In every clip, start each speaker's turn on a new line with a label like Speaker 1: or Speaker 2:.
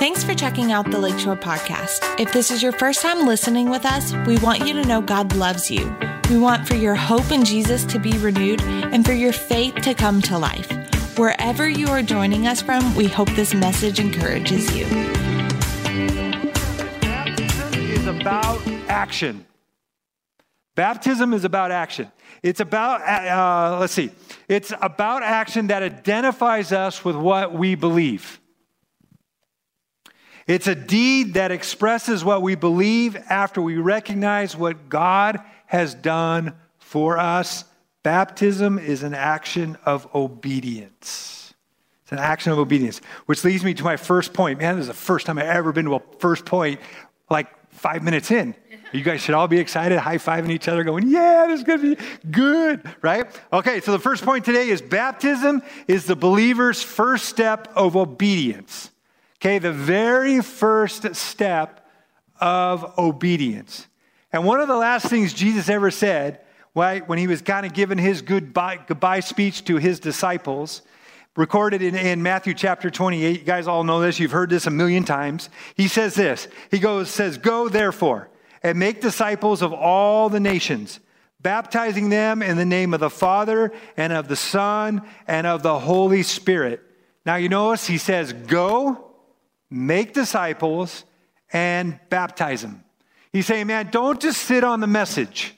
Speaker 1: Thanks for checking out the Lakeshore Podcast. If this is your first time listening with us, we want you to know God loves you. We want for your hope in Jesus to be renewed and for your faith to come to life. Wherever you are joining us from, we hope this message encourages you.
Speaker 2: Baptism is about action. Baptism is about action. It's about, uh, let's see, it's about action that identifies us with what we believe. It's a deed that expresses what we believe after we recognize what God has done for us. Baptism is an action of obedience. It's an action of obedience, which leads me to my first point. Man, this is the first time I've ever been to a first point like five minutes in. You guys should all be excited, high fiving each other, going, Yeah, this is going to be good, right? Okay, so the first point today is baptism is the believer's first step of obedience. Okay, the very first step of obedience. And one of the last things Jesus ever said right, when he was kind of giving his goodbye, goodbye speech to his disciples, recorded in, in Matthew chapter 28. You guys all know this, you've heard this a million times. He says this He goes, says, Go therefore and make disciples of all the nations, baptizing them in the name of the Father and of the Son and of the Holy Spirit. Now you notice he says, Go make disciples, and baptize them. He's saying, man, don't just sit on the message.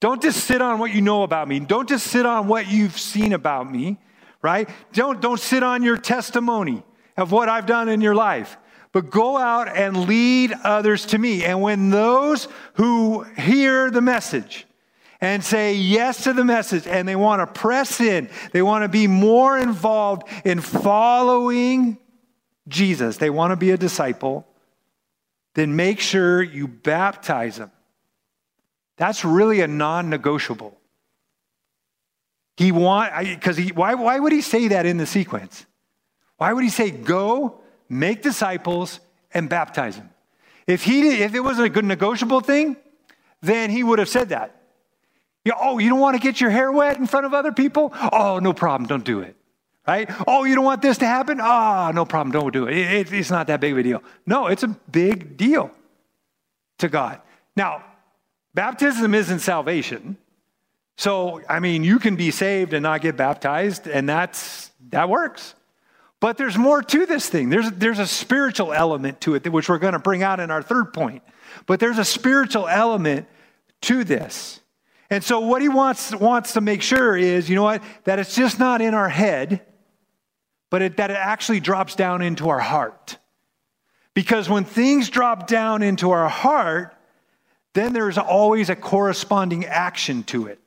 Speaker 2: Don't just sit on what you know about me. Don't just sit on what you've seen about me, right? Don't, don't sit on your testimony of what I've done in your life, but go out and lead others to me. And when those who hear the message, and say yes to the message and they want to press in. They want to be more involved in following Jesus, they want to be a disciple, then make sure you baptize them. That's really a non negotiable. He want because he why, why would he say that in the sequence? Why would he say go, make disciples, and baptize them? If he if it wasn't a good negotiable thing, then he would have said that. Oh, you don't want to get your hair wet in front of other people? Oh, no problem, don't do it right? Oh, you don't want this to happen? Ah, oh, no problem, don't do it. It, it. It's not that big of a deal. No, it's a big deal to God. Now, baptism isn't salvation. So, I mean, you can be saved and not get baptized, and that's that works. But there's more to this thing. There's, there's a spiritual element to it, which we're going to bring out in our third point. But there's a spiritual element to this. And so, what he wants, wants to make sure is, you know what, that it's just not in our head, but it, that it actually drops down into our heart. Because when things drop down into our heart, then there's always a corresponding action to it.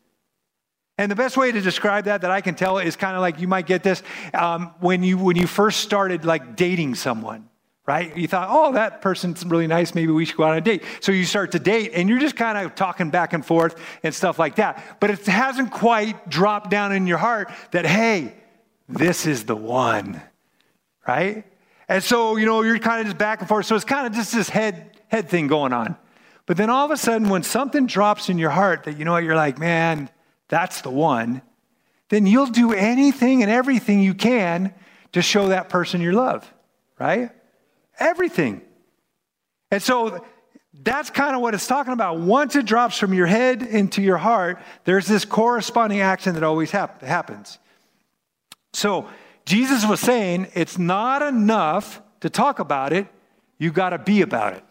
Speaker 2: And the best way to describe that that I can tell is kind of like you might get this um, when you when you first started like dating someone, right? You thought, oh, that person's really nice. Maybe we should go out on a date. So you start to date, and you're just kind of talking back and forth and stuff like that. But it hasn't quite dropped down in your heart that hey, this is the one, right? And so, you know, you're kind of just back and forth. So it's kind of just this head, head thing going on. But then all of a sudden, when something drops in your heart that, you know what, you're like, man, that's the one, then you'll do anything and everything you can to show that person your love, right? Everything. And so that's kind of what it's talking about. Once it drops from your head into your heart, there's this corresponding action that always hap- happens. So Jesus was saying it's not enough to talk about it, you got to be about it.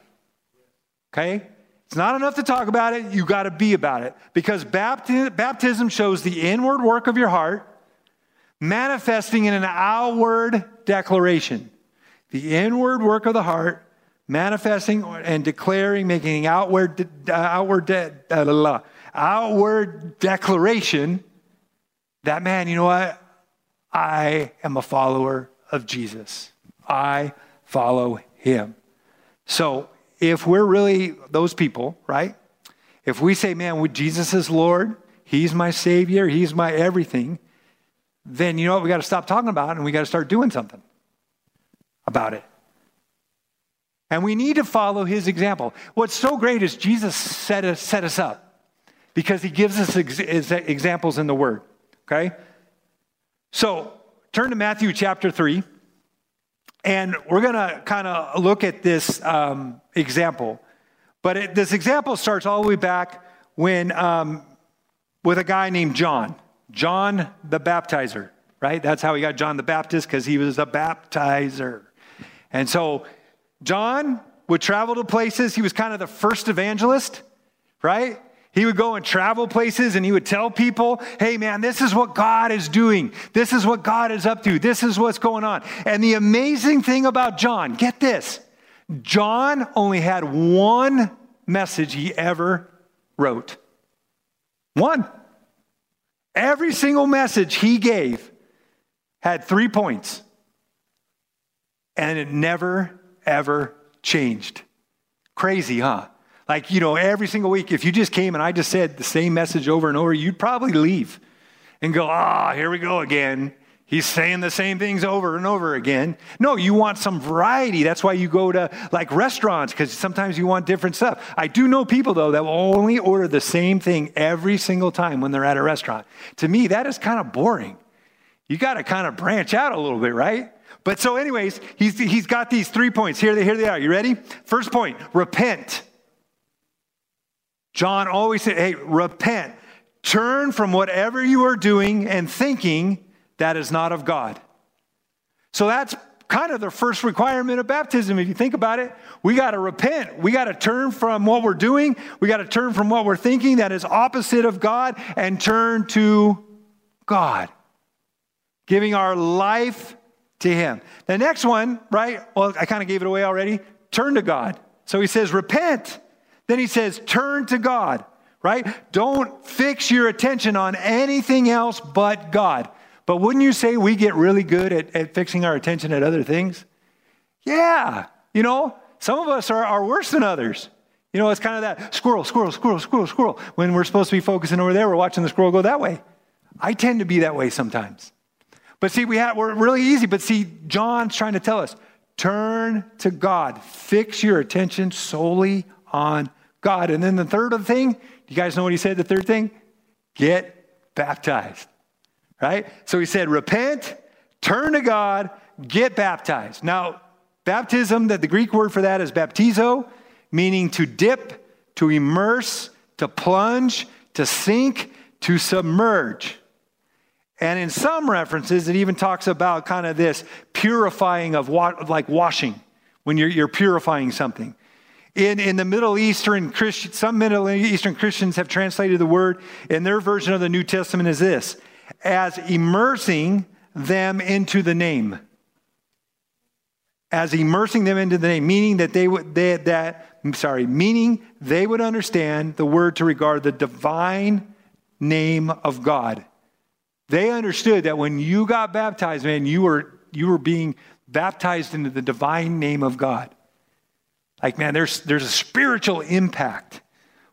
Speaker 2: Okay? It's not enough to talk about it, you got to be about it. Because baptism shows the inward work of your heart, manifesting in an outward declaration. The inward work of the heart, manifesting and declaring, making outward, uh, outward, uh, outward declaration that, man, you know what? I am a follower of Jesus. I follow him. So if we're really those people, right? If we say, man, Jesus is Lord, he's my Savior, he's my everything, then you know what we got to stop talking about it and we got to start doing something about it. And we need to follow his example. What's so great is Jesus set us, set us up because he gives us ex- examples in the Word, okay? So turn to Matthew chapter 3. And we're going to kind of look at this um, example. But it, this example starts all the way back when, um, with a guy named John, John the baptizer, right? That's how he got John the Baptist, because he was a baptizer. And so John would travel to places. He was kind of the first evangelist, right? He would go and travel places and he would tell people, hey man, this is what God is doing. This is what God is up to. This is what's going on. And the amazing thing about John, get this John only had one message he ever wrote. One. Every single message he gave had three points. And it never, ever changed. Crazy, huh? Like, you know, every single week, if you just came and I just said the same message over and over, you'd probably leave and go, ah, oh, here we go again. He's saying the same things over and over again. No, you want some variety. That's why you go to like restaurants because sometimes you want different stuff. I do know people though that will only order the same thing every single time when they're at a restaurant. To me, that is kind of boring. You got to kind of branch out a little bit, right? But so, anyways, he's, he's got these three points. Here they, here they are. You ready? First point repent. John always said, hey, repent. Turn from whatever you are doing and thinking that is not of God. So that's kind of the first requirement of baptism. If you think about it, we got to repent. We got to turn from what we're doing. We got to turn from what we're thinking that is opposite of God and turn to God, giving our life to Him. The next one, right? Well, I kind of gave it away already. Turn to God. So he says, repent. Then he says, turn to God, right? Don't fix your attention on anything else but God. But wouldn't you say we get really good at, at fixing our attention at other things? Yeah. You know, some of us are, are worse than others. You know, it's kind of that squirrel, squirrel, squirrel, squirrel, squirrel. When we're supposed to be focusing over there, we're watching the squirrel go that way. I tend to be that way sometimes. But see, we have, we're really easy. But see, John's trying to tell us turn to God, fix your attention solely on God. And then the third thing, you guys know what he said? The third thing? Get baptized. Right? So he said, repent, turn to God, get baptized. Now, baptism, that the Greek word for that is baptizo, meaning to dip, to immerse, to plunge, to sink, to submerge. And in some references, it even talks about kind of this purifying of wa- like washing, when you're, you're purifying something. In, in the Middle Eastern Christian, some Middle Eastern Christians have translated the word in their version of the New Testament as this as immersing them into the name. As immersing them into the name, meaning that they would they, that sorry, meaning they would understand the word to regard the divine name of God. They understood that when you got baptized, man, you were you were being baptized into the divine name of God. Like, man, there's, there's a spiritual impact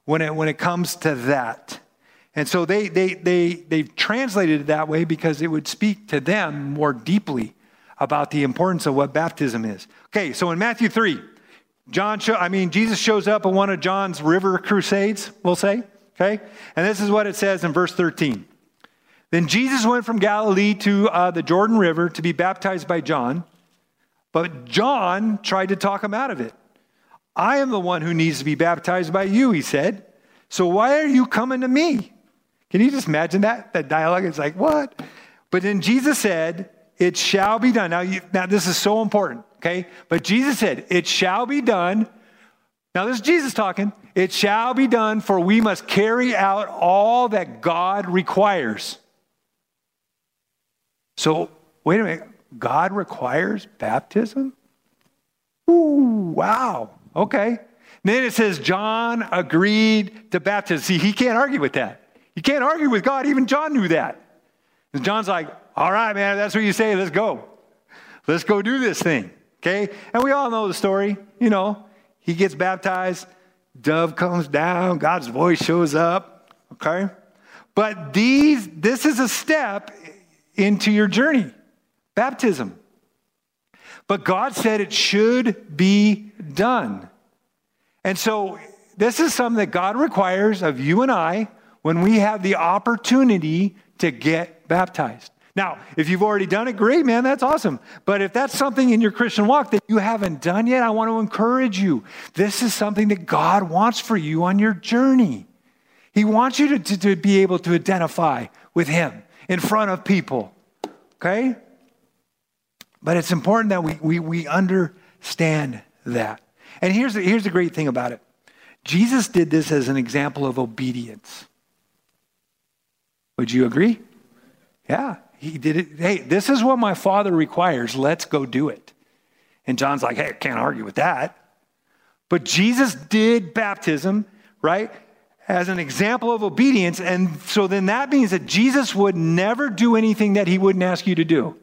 Speaker 2: when it, when it comes to that. And so they, they, they, they've translated it that way because it would speak to them more deeply about the importance of what baptism is. Okay, so in Matthew 3, John, show, I mean, Jesus shows up at one of John's river crusades, we'll say, okay? And this is what it says in verse 13. Then Jesus went from Galilee to uh, the Jordan River to be baptized by John, but John tried to talk him out of it. I am the one who needs to be baptized by you, he said. So why are you coming to me? Can you just imagine that? That dialogue is like, what? But then Jesus said, It shall be done. Now, you, now this is so important, okay? But Jesus said, It shall be done. Now, this is Jesus talking. It shall be done, for we must carry out all that God requires. So, wait a minute. God requires baptism? Ooh, wow. Okay. then it says John agreed to baptism. See, he can't argue with that. You can't argue with God. Even John knew that. And John's like, all right, man, that's what you say. Let's go. Let's go do this thing. Okay? And we all know the story. You know, he gets baptized, dove comes down, God's voice shows up. Okay? But these, this is a step into your journey baptism. But God said it should be done. And so, this is something that God requires of you and I when we have the opportunity to get baptized. Now, if you've already done it, great, man, that's awesome. But if that's something in your Christian walk that you haven't done yet, I want to encourage you. This is something that God wants for you on your journey. He wants you to, to, to be able to identify with Him in front of people, okay? But it's important that we, we, we understand that. And here's the, here's the great thing about it Jesus did this as an example of obedience. Would you agree? Yeah, he did it. Hey, this is what my father requires. Let's go do it. And John's like, hey, I can't argue with that. But Jesus did baptism, right, as an example of obedience. And so then that means that Jesus would never do anything that he wouldn't ask you to do.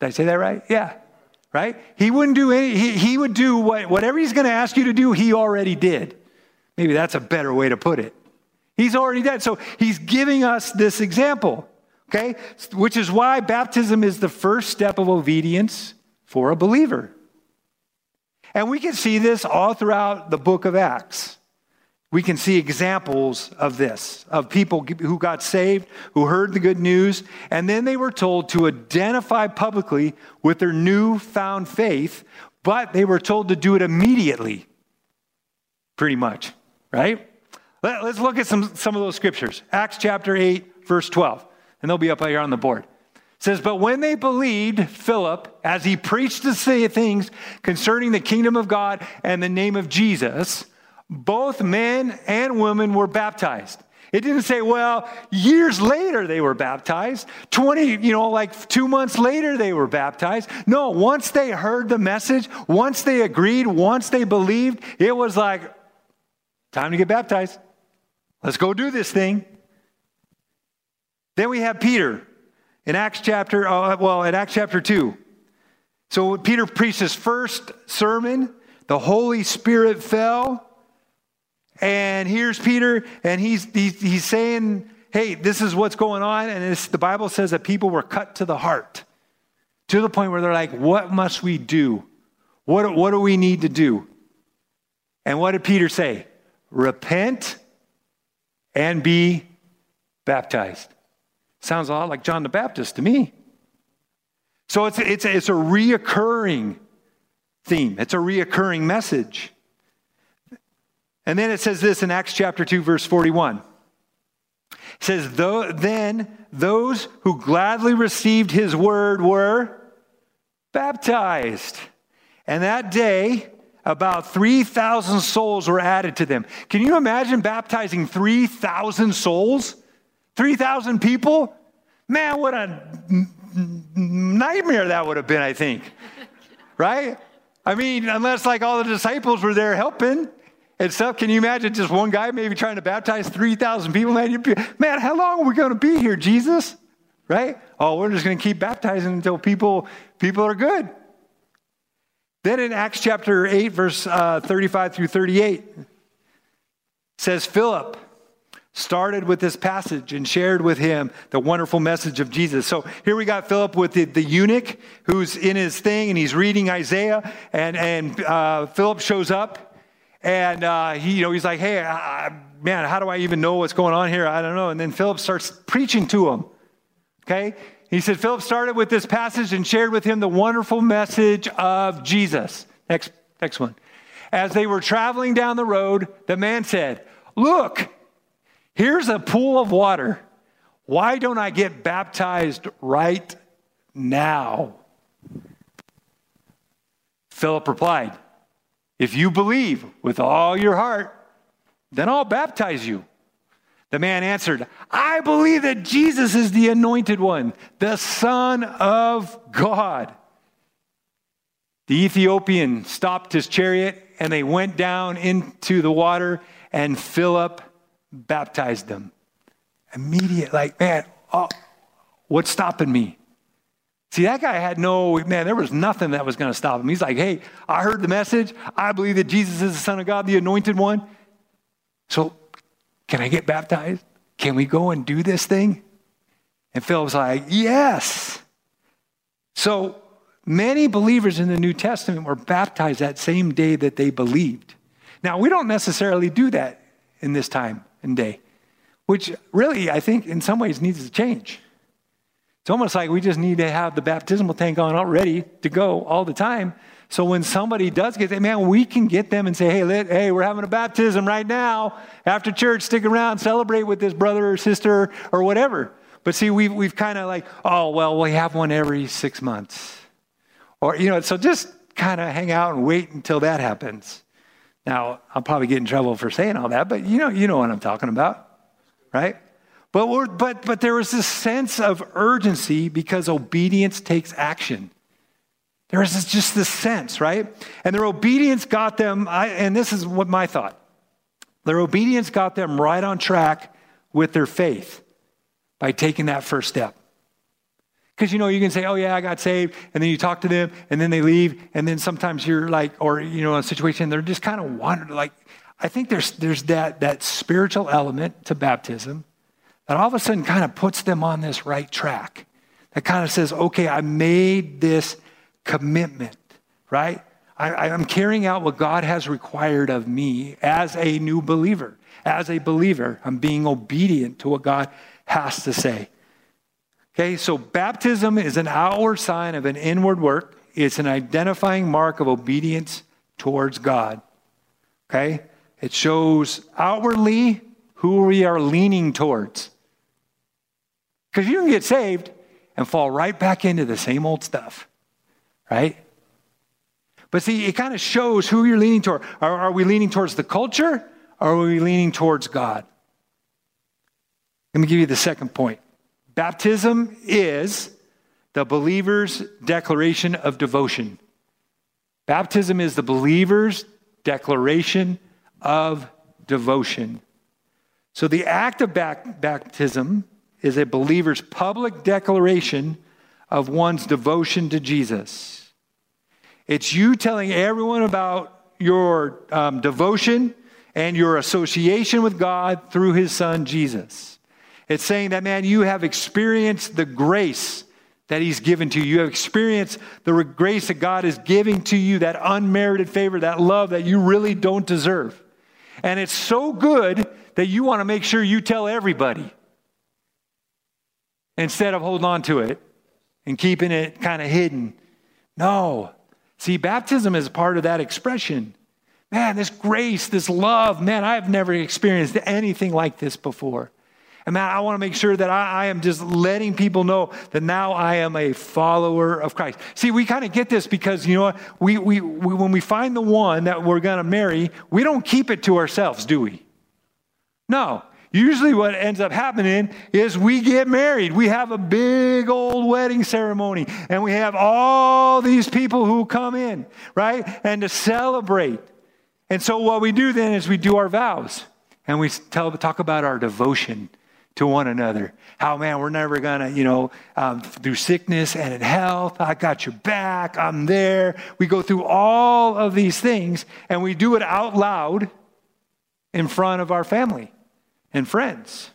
Speaker 2: Did I say that right? Yeah. Right? He wouldn't do any, he, he would do what, whatever he's going to ask you to do, he already did. Maybe that's a better way to put it. He's already dead. So he's giving us this example, okay? Which is why baptism is the first step of obedience for a believer. And we can see this all throughout the book of Acts we can see examples of this, of people who got saved, who heard the good news, and then they were told to identify publicly with their newfound faith, but they were told to do it immediately, pretty much, right? Let, us look at some, some of those scriptures. Acts chapter 8, verse 12, and they'll be up here on the board. It says, But when they believed Philip as he preached the things concerning the kingdom of God and the name of Jesus, both men and women were baptized. It didn't say, well, years later they were baptized. 20, you know, like two months later they were baptized. No, once they heard the message, once they agreed, once they believed, it was like, time to get baptized. Let's go do this thing. Then we have Peter in Acts chapter, uh, well, in Acts chapter 2. So Peter preached his first sermon. The Holy Spirit fell. And here's Peter, and he's, he's, he's saying, hey, this is what's going on. And the Bible says that people were cut to the heart to the point where they're like, what must we do? What, what do we need to do? And what did Peter say? Repent and be baptized. Sounds a lot like John the Baptist to me. So it's, it's, it's a reoccurring theme, it's a reoccurring message. And then it says this in Acts chapter 2, verse 41. It says, Then those who gladly received his word were baptized. And that day, about 3,000 souls were added to them. Can you imagine baptizing 3,000 souls? 3,000 people? Man, what a nightmare that would have been, I think. Right? I mean, unless like all the disciples were there helping and stuff. Can you imagine just one guy maybe trying to baptize 3,000 people? Man, man, how long are we going to be here, Jesus? Right? Oh, we're just going to keep baptizing until people, people are good. Then in Acts chapter 8, verse uh, 35 through 38, says Philip started with this passage and shared with him the wonderful message of Jesus. So here we got Philip with the, the eunuch who's in his thing and he's reading Isaiah, and, and uh, Philip shows up and uh, he, you know, he's like, hey, uh, man, how do I even know what's going on here? I don't know. And then Philip starts preaching to him. Okay? He said, Philip started with this passage and shared with him the wonderful message of Jesus. Next, next one. As they were traveling down the road, the man said, Look, here's a pool of water. Why don't I get baptized right now? Philip replied, if you believe with all your heart, then I'll baptize you. The man answered, I believe that Jesus is the anointed one, the Son of God. The Ethiopian stopped his chariot and they went down into the water, and Philip baptized them. Immediate, like, man, oh, what's stopping me? See, that guy had no, man, there was nothing that was going to stop him. He's like, hey, I heard the message. I believe that Jesus is the Son of God, the anointed one. So, can I get baptized? Can we go and do this thing? And Philip's like, yes. So, many believers in the New Testament were baptized that same day that they believed. Now, we don't necessarily do that in this time and day, which really, I think, in some ways needs to change. It's almost like we just need to have the baptismal tank on all ready to go all the time. So when somebody does get man, we can get them and say, hey, let, hey, we're having a baptism right now. After church, stick around, celebrate with this brother or sister or whatever. But see, we've, we've kind of like, oh, well, we have one every six months. Or, you know, so just kind of hang out and wait until that happens. Now, I'll probably get in trouble for saying all that, but you know, you know what I'm talking about, right? But, but, but there was this sense of urgency because obedience takes action. There this, just this sense, right? And their obedience got them, I, and this is what my thought their obedience got them right on track with their faith by taking that first step. Because you know, you can say, oh, yeah, I got saved, and then you talk to them, and then they leave, and then sometimes you're like, or, you know, in a situation, they're just kind of wandering. Like, I think there's, there's that, that spiritual element to baptism that all of a sudden kind of puts them on this right track. That kind of says, okay, I made this commitment, right? I, I'm carrying out what God has required of me as a new believer. As a believer, I'm being obedient to what God has to say. Okay, so baptism is an outward sign of an inward work. It's an identifying mark of obedience towards God. Okay? It shows outwardly who we are leaning towards. Because you can get saved and fall right back into the same old stuff, right? But see, it kind of shows who you're leaning toward. Are, are we leaning towards the culture or are we leaning towards God? Let me give you the second point. Baptism is the believer's declaration of devotion. Baptism is the believer's declaration of devotion. So the act of baptism is a believer's public declaration of one's devotion to Jesus. It's you telling everyone about your um, devotion and your association with God through his son Jesus. It's saying that, man, you have experienced the grace that He's given to you. You have experienced the grace that God is giving to you, that unmerited favor, that love that you really don't deserve. And it's so good that you want to make sure you tell everybody instead of holding on to it and keeping it kind of hidden. No. See, baptism is part of that expression. Man, this grace, this love, man, I've never experienced anything like this before. And man, I want to make sure that I, I, am just letting people know that now I am a follower of Christ. See, we kind of get this because, you know what? We, we, we, when we find the one that we're going to marry, we don't keep it to ourselves, do we? No. Usually, what ends up happening is we get married. We have a big old wedding ceremony, and we have all these people who come in, right? And to celebrate. And so, what we do then is we do our vows and we tell, talk about our devotion to one another. How, man, we're never going to, you know, um, through sickness and in health, I got your back, I'm there. We go through all of these things and we do it out loud in front of our family and friends.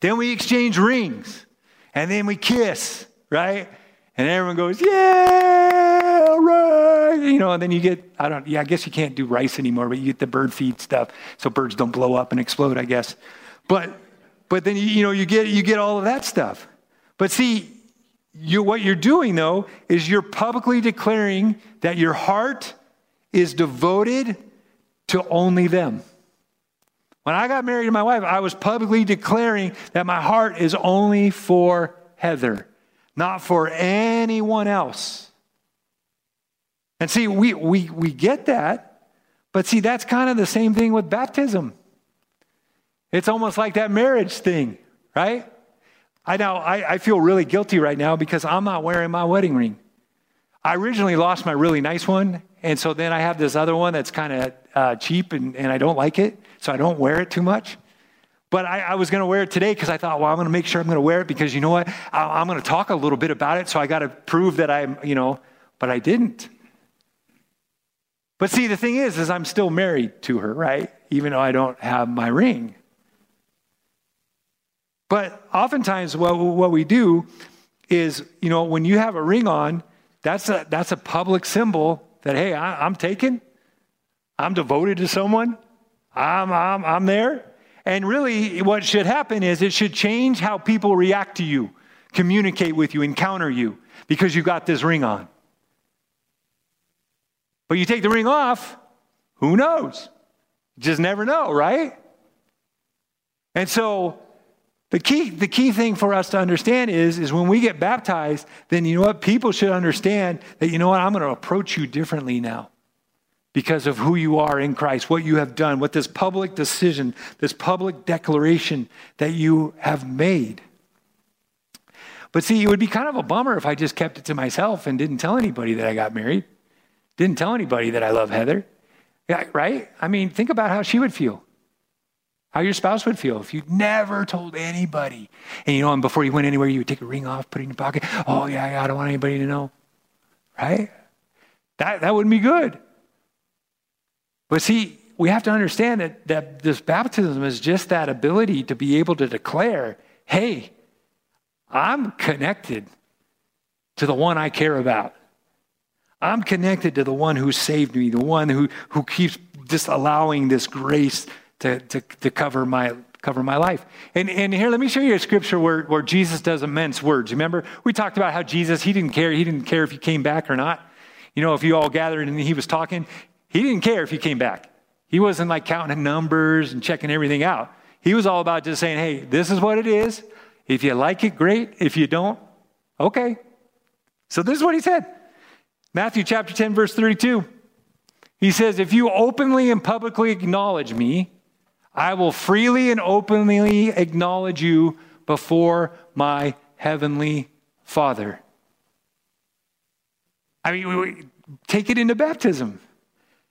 Speaker 2: Then we exchange rings and then we kiss, right? And everyone goes, yeah, right. You know, and then you get, I don't, yeah, I guess you can't do rice anymore, but you get the bird feed stuff so birds don't blow up and explode, I guess. But but then you know you get you get all of that stuff. But see, you, what you're doing though is you're publicly declaring that your heart is devoted to only them. When I got married to my wife, I was publicly declaring that my heart is only for Heather, not for anyone else. And see, we, we, we get that, but see, that's kind of the same thing with baptism. It's almost like that marriage thing, right? I know I, I feel really guilty right now because I'm not wearing my wedding ring. I originally lost my really nice one, and so then I have this other one that's kind of uh, cheap and, and I don't like it, so I don't wear it too much. But I, I was going to wear it today because I thought, well, I'm going to make sure I'm going to wear it because you know what? I, I'm going to talk a little bit about it, so I got to prove that I'm, you know, but I didn't. But see, the thing is, is I'm still married to her, right? Even though I don't have my ring. But oftentimes, what, what we do is, you know, when you have a ring on, that's a, that's a public symbol that, hey, I, I'm taken, I'm devoted to someone, I'm, I'm, I'm there. And really, what should happen is it should change how people react to you. communicate with you, encounter you, because you got this ring on. But you take the ring off, who knows? Just never know, right? And so the key, the key thing for us to understand is, is when we get baptized, then you know what? People should understand that, you know what? I'm going to approach you differently now because of who you are in Christ, what you have done, what this public decision, this public declaration that you have made. But see, it would be kind of a bummer if I just kept it to myself and didn't tell anybody that I got married, didn't tell anybody that I love Heather. Yeah, right? I mean, think about how she would feel. How your spouse would feel if you never told anybody. And you know, and before you went anywhere, you would take a ring off, put it in your pocket. Oh, yeah, yeah, I don't want anybody to know. Right? That, that wouldn't be good. But see, we have to understand that, that this baptism is just that ability to be able to declare, hey, I'm connected to the one I care about. I'm connected to the one who saved me, the one who, who keeps just allowing this grace to, to, to cover my cover my life. And, and here, let me show you a scripture where, where Jesus does immense words. Remember, we talked about how Jesus, he didn't care. He didn't care if you came back or not. You know, if you all gathered and he was talking, he didn't care if you came back. He wasn't like counting numbers and checking everything out. He was all about just saying, hey, this is what it is. If you like it, great. If you don't, okay. So this is what he said. Matthew chapter 10, verse 32. He says, If you openly and publicly acknowledge me, I will freely and openly acknowledge you before my heavenly Father. I mean, we, take it into baptism.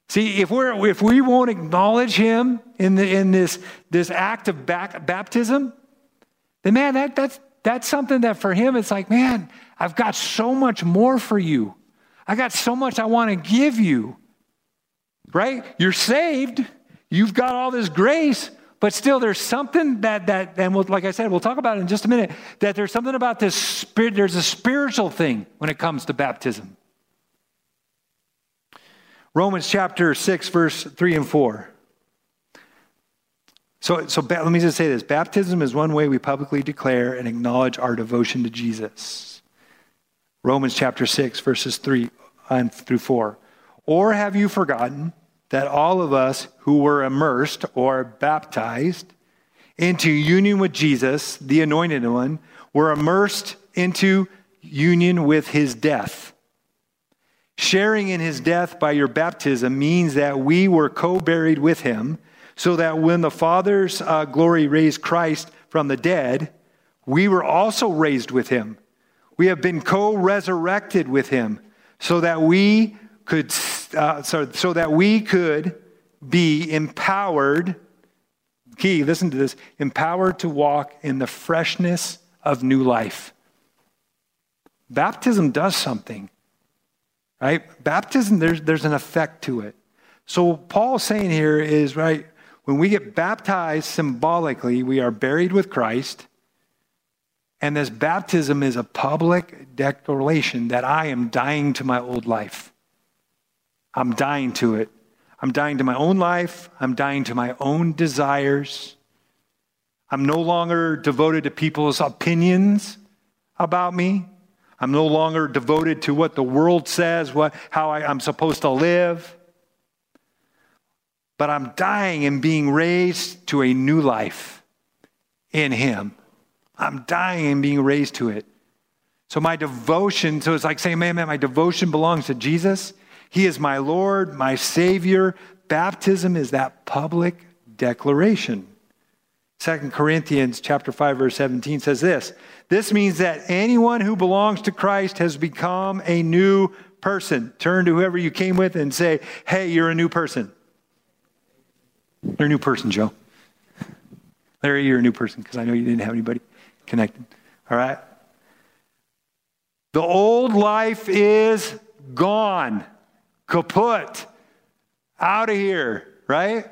Speaker 2: See, if, we're, if we won't acknowledge him in, the, in this, this act of back, baptism, then man, that, that's, that's something that for him, it's like, man, I've got so much more for you. I got so much I want to give you. Right? You're saved. You've got all this grace, but still there's something that that and we'll, like I said, we'll talk about it in just a minute. That there's something about this spirit. There's a spiritual thing when it comes to baptism. Romans chapter six, verse three and four. So, so let me just say this: baptism is one way we publicly declare and acknowledge our devotion to Jesus. Romans chapter 6, verses 3 through 4. Or have you forgotten that all of us who were immersed or baptized into union with Jesus, the anointed one, were immersed into union with his death? Sharing in his death by your baptism means that we were co buried with him, so that when the Father's uh, glory raised Christ from the dead, we were also raised with him we have been co resurrected with him so that we could, uh, so, so that we could be empowered. Key, listen to this empowered to walk in the freshness of new life. Baptism does something, right? Baptism, there's, there's an effect to it. So, Paul's saying here is, right, when we get baptized symbolically, we are buried with Christ. And this baptism is a public declaration that I am dying to my old life. I'm dying to it. I'm dying to my own life. I'm dying to my own desires. I'm no longer devoted to people's opinions about me. I'm no longer devoted to what the world says, what, how I, I'm supposed to live. But I'm dying and being raised to a new life in Him. I'm dying and being raised to it. So my devotion, so it's like saying, man, man, my devotion belongs to Jesus. He is my Lord, my Savior. Baptism is that public declaration. 2 Corinthians chapter 5 verse 17 says this. This means that anyone who belongs to Christ has become a new person. Turn to whoever you came with and say, "Hey, you're a new person." You're a new person, Joe. Larry, you're a new person because I know you didn't have anybody connected. All right? The old life is gone, kaput, out of here, right?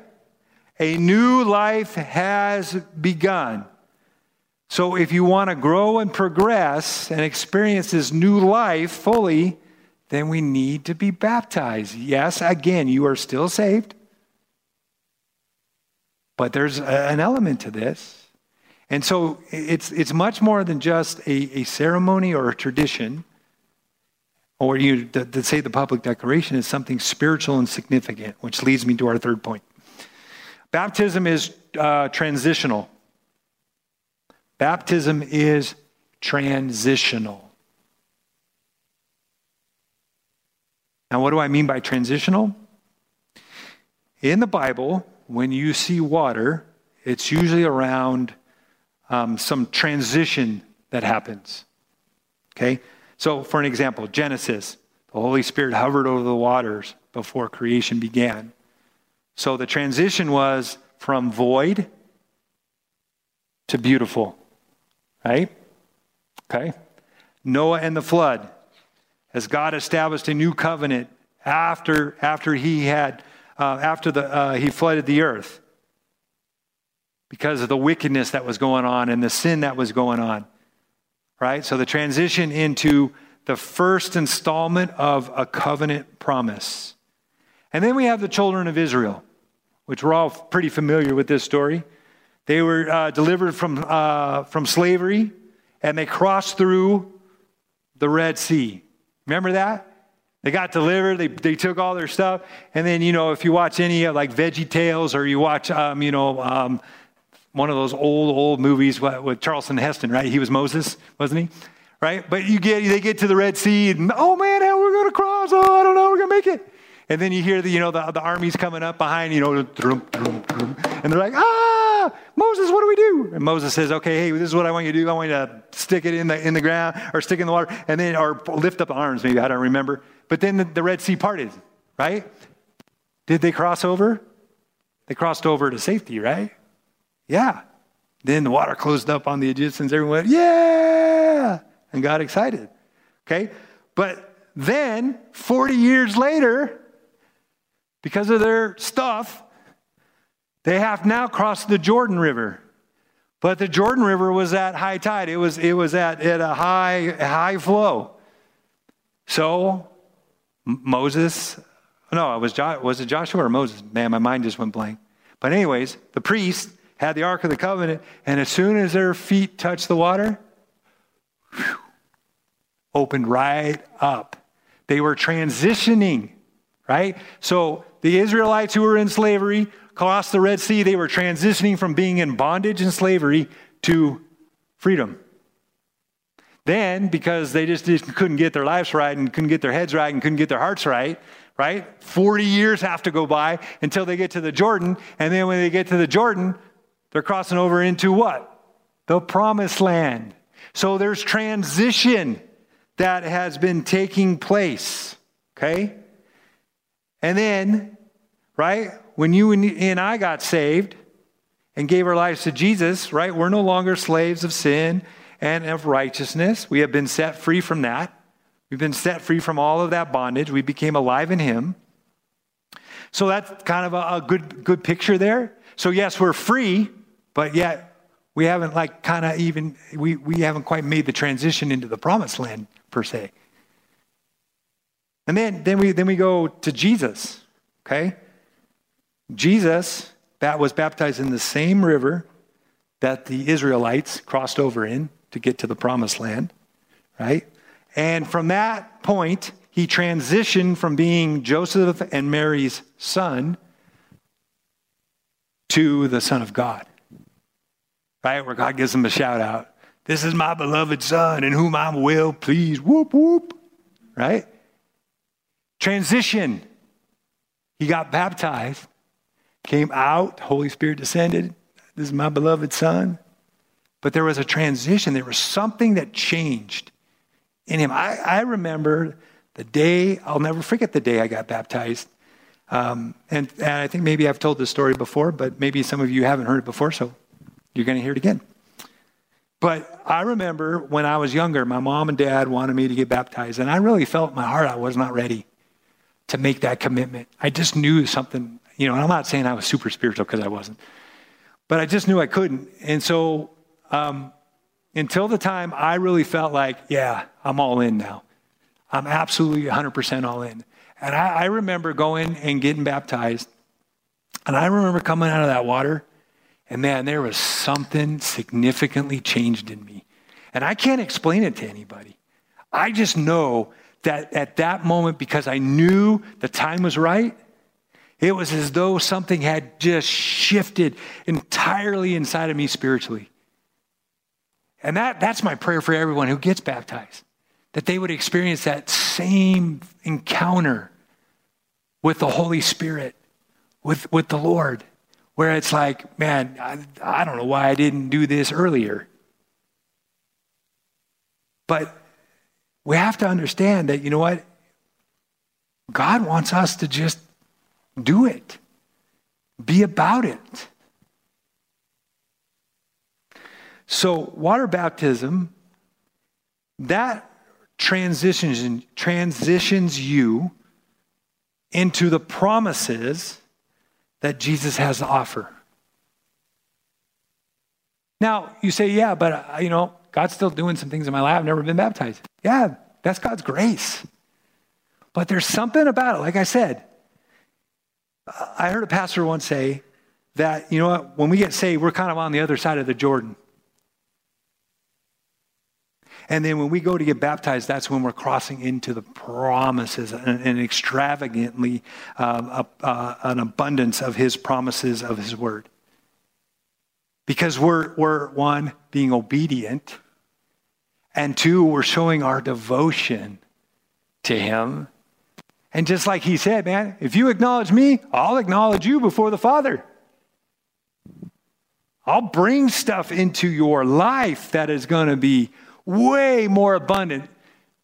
Speaker 2: A new life has begun. So, if you want to grow and progress and experience this new life fully, then we need to be baptized. Yes, again, you are still saved, but there's an element to this. And so it's, it's much more than just a, a ceremony or a tradition, or you to, to say the public declaration is something spiritual and significant, which leads me to our third point. Baptism is uh, transitional. Baptism is transitional. Now, what do I mean by transitional? In the Bible, when you see water, it's usually around um, some transition that happens. Okay? So, for an example, Genesis, the Holy Spirit hovered over the waters before creation began. So the transition was from void to beautiful, right? Okay. Noah and the flood, as God established a new covenant after, after he had, uh, after the, uh, he flooded the earth because of the wickedness that was going on and the sin that was going on, right? So the transition into the first installment of a covenant promise. And then we have the children of Israel, which we're all pretty familiar with this story. They were uh, delivered from, uh, from slavery and they crossed through the Red Sea. Remember that? They got delivered. They, they took all their stuff. And then, you know, if you watch any like Veggie Tales or you watch, um, you know, um, one of those old, old movies with Charlton Heston, right? He was Moses, wasn't he? Right? But you get, they get to the Red Sea and, oh man, how are we going to cross? Oh, I don't know. We're going to make it. And then you hear the, you know, the, the armies coming up behind, you know, and they're like, ah, Moses, what do we do? And Moses says, okay, hey, this is what I want you to do. I want you to stick it in the, in the ground or stick it in the water and then, or lift up the arms, maybe, I don't remember. But then the, the Red Sea parted, right? Did they cross over? They crossed over to safety, right? Yeah. Then the water closed up on the Egyptians. Everyone went, yeah, and got excited. Okay? But then, 40 years later, because of their stuff, they have now crossed the Jordan River. But the Jordan River was at high tide. It was, it was at, at a high, high flow. So Moses, no, it was, jo- was it Joshua or Moses? Man, my mind just went blank. But anyways, the priest had the Ark of the Covenant, and as soon as their feet touched the water, whew, opened right up. They were transitioning, right? So the Israelites who were in slavery crossed the Red Sea. They were transitioning from being in bondage and slavery to freedom. Then, because they just, just couldn't get their lives right and couldn't get their heads right and couldn't get their hearts right, right? 40 years have to go by until they get to the Jordan. And then when they get to the Jordan, they're crossing over into what? The promised land. So there's transition that has been taking place. Okay? And then, right, when you and I got saved and gave our lives to Jesus, right, we're no longer slaves of sin and of righteousness. We have been set free from that. We've been set free from all of that bondage. We became alive in Him. So that's kind of a, a good, good picture there. So, yes, we're free, but yet we haven't, like, kind of even, we, we haven't quite made the transition into the promised land, per se. And then, then, we, then we go to Jesus, okay? Jesus that was baptized in the same river that the Israelites crossed over in to get to the promised land, right? And from that point, he transitioned from being Joseph and Mary's son to the Son of God, right? Where God gives him a shout out. This is my beloved son in whom I'm well pleased. Whoop, whoop, right? Transition. He got baptized, came out, Holy Spirit descended. This is my beloved son. But there was a transition. There was something that changed in him. I, I remember the day, I'll never forget the day I got baptized. Um, and, and I think maybe I've told this story before, but maybe some of you haven't heard it before, so you're going to hear it again. But I remember when I was younger, my mom and dad wanted me to get baptized, and I really felt in my heart I was not ready to make that commitment. I just knew something, you know, and I'm not saying I was super spiritual because I wasn't, but I just knew I couldn't. And so um, until the time I really felt like, yeah, I'm all in now. I'm absolutely 100% all in. And I, I remember going and getting baptized. And I remember coming out of that water And man, there was something significantly changed in me. And I can't explain it to anybody. I just know that at that moment, because I knew the time was right, it was as though something had just shifted entirely inside of me spiritually. And that, that's my prayer for everyone who gets baptized, that they would experience that same encounter with the Holy Spirit, with, with the Lord, where it's like, man, I, I don't know why I didn't do this earlier. But we have to understand that, you know what? God wants us to just do it, be about it. So, water baptism, that transitions, transitions you into the promises that Jesus has to offer. Now, you say, yeah, but, uh, you know, God's still doing some things in my life. I've never been baptized. Yeah, that's God's grace. But there's something about it. Like I said, I heard a pastor once say that, you know what, when we get saved, we're kind of on the other side of the Jordan. And then when we go to get baptized, that's when we're crossing into the promises and, and extravagantly uh, uh, an abundance of his promises of his word. Because we're, we're one, being obedient, and two, we're showing our devotion to him. And just like he said, man, if you acknowledge me, I'll acknowledge you before the Father. I'll bring stuff into your life that is going to be way more abundant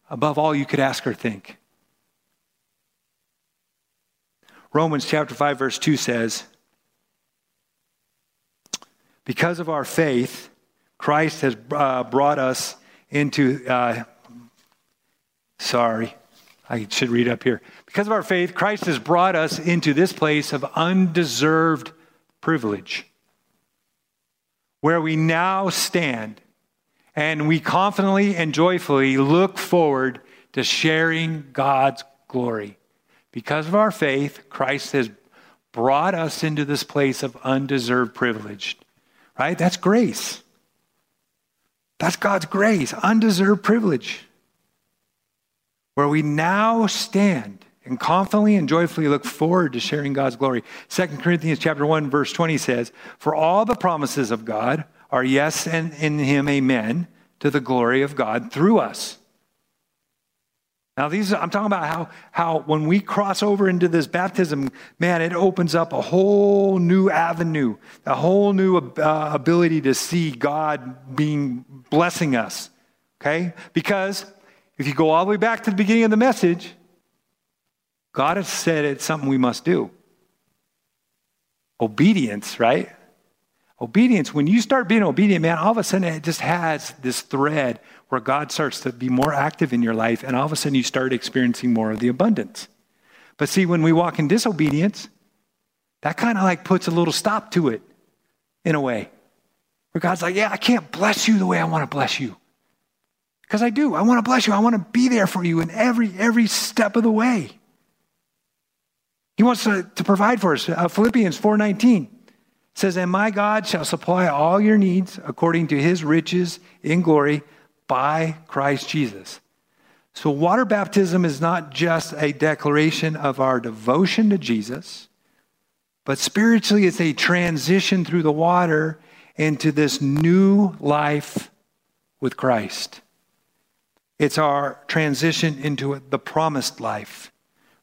Speaker 2: above all you could ask or think. Romans chapter 5, verse 2 says, Because of our faith, Christ has uh, brought us into, uh, sorry, I should read up here. Because of our faith, Christ has brought us into this place of undeserved privilege, where we now stand and we confidently and joyfully look forward to sharing God's glory. Because of our faith, Christ has brought us into this place of undeserved privilege. Right? That's grace. That's God's grace, undeserved privilege. Where we now stand and confidently and joyfully look forward to sharing God's glory. 2 Corinthians chapter 1 verse 20 says, "For all the promises of God are yes and in him amen to the glory of God through us." Now, these I'm talking about how, how when we cross over into this baptism, man, it opens up a whole new avenue, a whole new uh, ability to see God being blessing us. Okay? Because if you go all the way back to the beginning of the message, God has said it's something we must do. Obedience, right? Obedience, when you start being obedient, man, all of a sudden it just has this thread where God starts to be more active in your life, and all of a sudden you start experiencing more of the abundance. But see, when we walk in disobedience, that kind of like puts a little stop to it in a way. Where God's like, yeah, I can't bless you the way I want to bless you. Because I do. I want to bless you. I want to be there for you in every every step of the way. He wants to, to provide for us. Uh, Philippians 4:19 says, And my God shall supply all your needs according to his riches in glory by Christ Jesus. So, water baptism is not just a declaration of our devotion to Jesus, but spiritually, it's a transition through the water into this new life with Christ. It's our transition into the promised life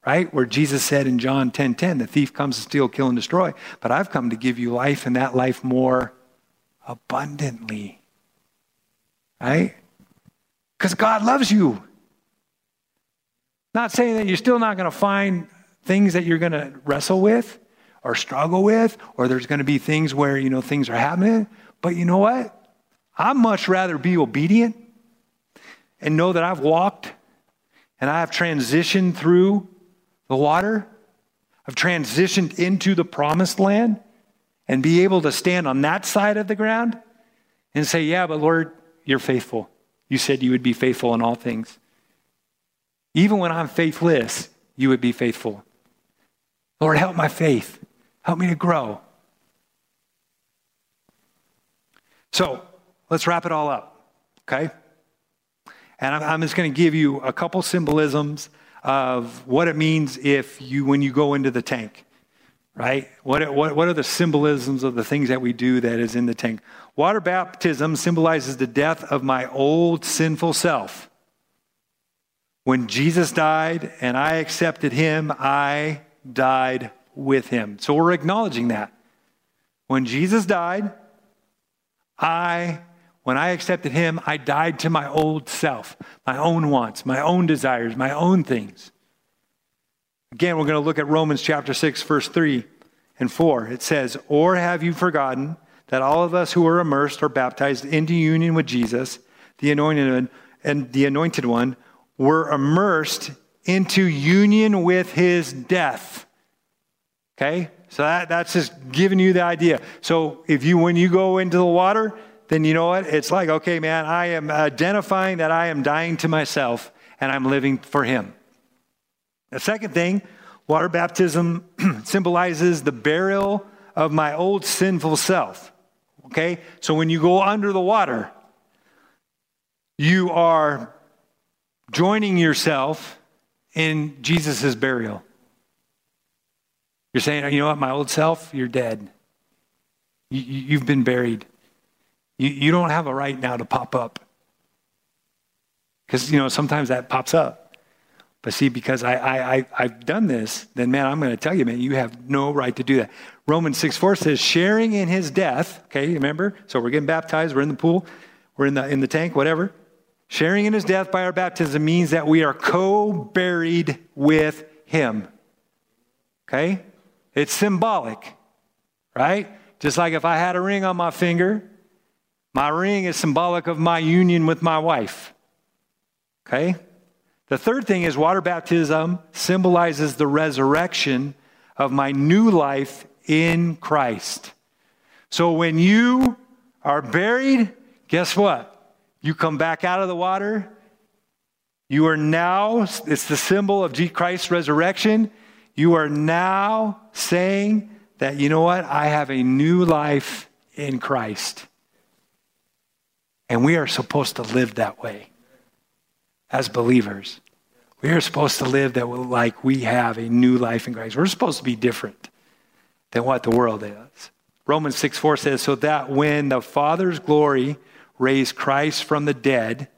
Speaker 2: right? Where Jesus said in John 10 10, the thief comes to steal, kill, and destroy, but I've come to give you life and that life more abundantly, right? Because God loves you. Not saying that you're still not going to find things that you're going to wrestle with or struggle with, or there's going to be things where, you know, things are happening. But you know what? I'd much rather be obedient and know that I've walked and I have transitioned through the water, I've transitioned into the promised land and be able to stand on that side of the ground and say, Yeah, but Lord, you're faithful. You said you would be faithful in all things. Even when I'm faithless, you would be faithful. Lord, help my faith. Help me to grow. So let's wrap it all up, okay? And I'm, I'm just going to give you a couple symbolisms of what it means if you, when you go into the tank, right? What, what, what are the symbolisms of the things that we do that is in the tank? Water baptism symbolizes the death of my old sinful self. When Jesus died and I accepted him, I died with him. So we're acknowledging that. When Jesus died, I, when I accepted him, I died to my old self, my own wants, my own desires, my own things. Again, we're going to look at Romans chapter 6, verse 3 and 4. It says, Or have you forgotten that all of us who are immersed or baptized into union with Jesus, the anointed one, and the anointed one, were immersed into union with his death. Okay? So that, that's just giving you the idea. So if you when you go into the water, then you know what? It's like, okay, man, I am identifying that I am dying to myself and I'm living for him. The second thing, water baptism symbolizes the burial of my old sinful self. Okay? So when you go under the water, you are joining yourself in Jesus' burial. You're saying, you know what, my old self, you're dead. You, have been buried. You, you don't have a right now to pop up. Because, you know, sometimes that pops up. But see, because I, I, I, I've done this, then, man, I'm going to tell you, man, you have no right to do that. Romans 6 4 says, sharing in his death, okay, remember? So we're getting baptized, we're in the pool, we're in the, in the tank, whatever. Sharing in his death by our baptism means that we are co buried with him. Okay? It's symbolic, right? Just like if I had a ring on my finger, my ring is symbolic of my union with my wife. Okay? The third thing is water baptism symbolizes the resurrection of my new life in Christ. So when you are buried, guess what? You come back out of the water. You are now, it's the symbol of Christ's resurrection. You are now saying that, you know what? I have a new life in Christ. And we are supposed to live that way as believers. We are supposed to live that like we have a new life in Christ. We're supposed to be different than what the world is. Romans 6 4 says, So that when the Father's glory raised Christ from the dead,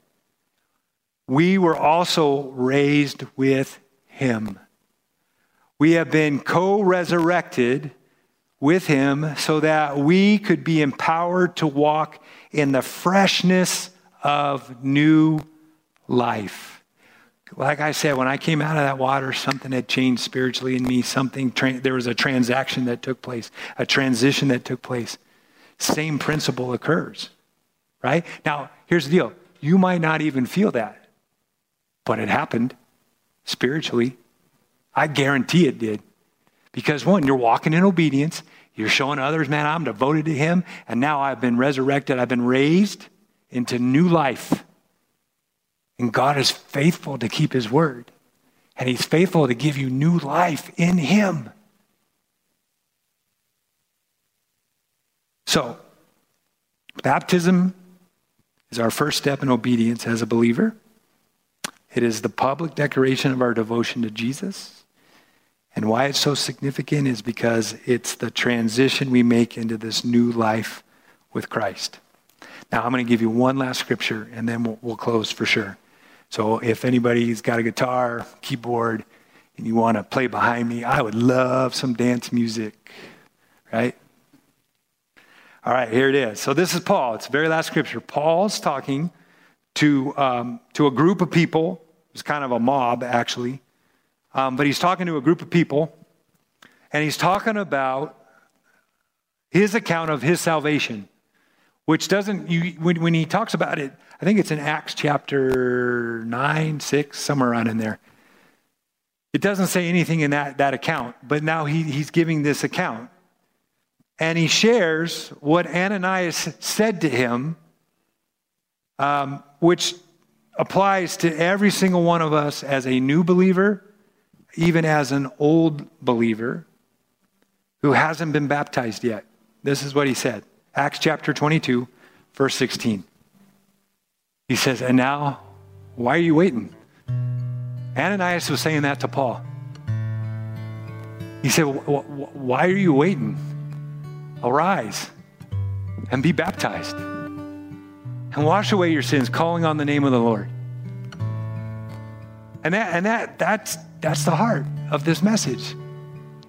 Speaker 2: we were also raised with him. We have been co resurrected with him so that we could be empowered to walk in the freshness of new life. Like I said, when I came out of that water, something had changed spiritually in me. Something, there was a transaction that took place, a transition that took place. Same principle occurs right? Now, here's the deal you might not even feel that, but it happened spiritually. I guarantee it did. Because one, you're walking in obedience, you're showing others, man, I'm devoted to Him, and now I've been resurrected, I've been raised into new life. And God is faithful to keep His word, and He's faithful to give you new life in Him. So, baptism is our first step in obedience as a believer. It is the public declaration of our devotion to Jesus. And why it's so significant is because it's the transition we make into this new life with Christ. Now, I'm going to give you one last scripture and then we'll, we'll close for sure. So, if anybody's got a guitar, keyboard, and you want to play behind me, I would love some dance music, right? All right, here it is. So this is Paul. It's the very last scripture. Paul's talking to, um, to a group of people. It's kind of a mob, actually. Um, but he's talking to a group of people, and he's talking about his account of his salvation, which doesn't, you, when, when he talks about it, I think it's in Acts chapter 9, 6, somewhere around in there. It doesn't say anything in that, that account, but now he, he's giving this account and he shares what Ananias said to him, um, which applies to every single one of us as a new believer, even as an old believer who hasn't been baptized yet. This is what he said Acts chapter 22, verse 16. He says, And now, why are you waiting? Ananias was saying that to Paul. He said, Why are you waiting? Arise and be baptized and wash away your sins, calling on the name of the Lord. And that, and that, that's, that's the heart of this message.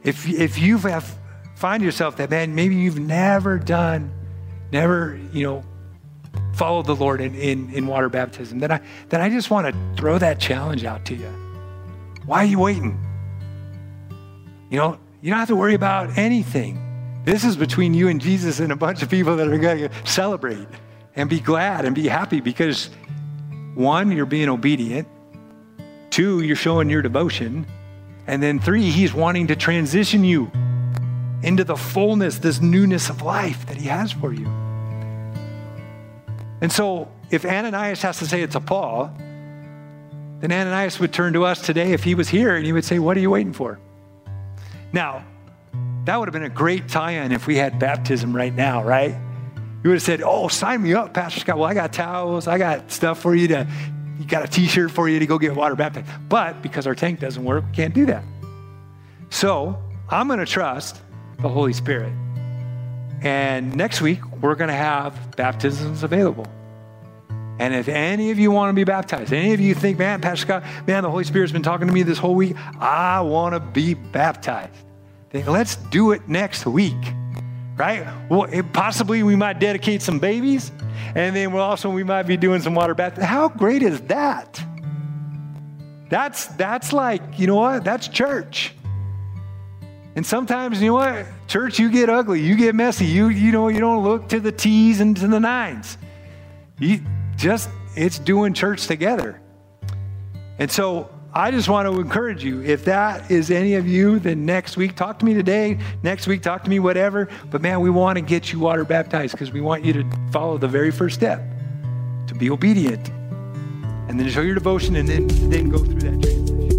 Speaker 2: If, if you have find yourself that, man, maybe you've never done, never, you know, followed the Lord in, in, in water baptism, then I, then I just want to throw that challenge out to you. Why are you waiting? You know, you don't have to worry about anything. This is between you and Jesus and a bunch of people that are going to celebrate and be glad and be happy because one, you're being obedient. Two, you're showing your devotion. And then three, he's wanting to transition you into the fullness, this newness of life that he has for you. And so, if Ananias has to say it to Paul, then Ananias would turn to us today if he was here and he would say, What are you waiting for? Now, that would have been a great tie in if we had baptism right now, right? You would have said, Oh, sign me up, Pastor Scott. Well, I got towels, I got stuff for you to, you got a t shirt for you to go get water baptized. But because our tank doesn't work, we can't do that. So I'm going to trust the Holy Spirit. And next week, we're going to have baptisms available. And if any of you want to be baptized, any of you think, man, Pastor Scott, man, the Holy Spirit's been talking to me this whole week, I want to be baptized. Then let's do it next week, right? Well, it, possibly we might dedicate some babies, and then we'll also we might be doing some water baptism. How great is that? That's that's like you know what? That's church. And sometimes, you know what? Church, you get ugly, you get messy. You, you know, you don't look to the T's and to the nines. You just, it's doing church together. And so I just want to encourage you. If that is any of you, then next week, talk to me today. Next week, talk to me, whatever. But man, we want to get you water baptized because we want you to follow the very first step to be obedient and then show your devotion and then, then go through that transition.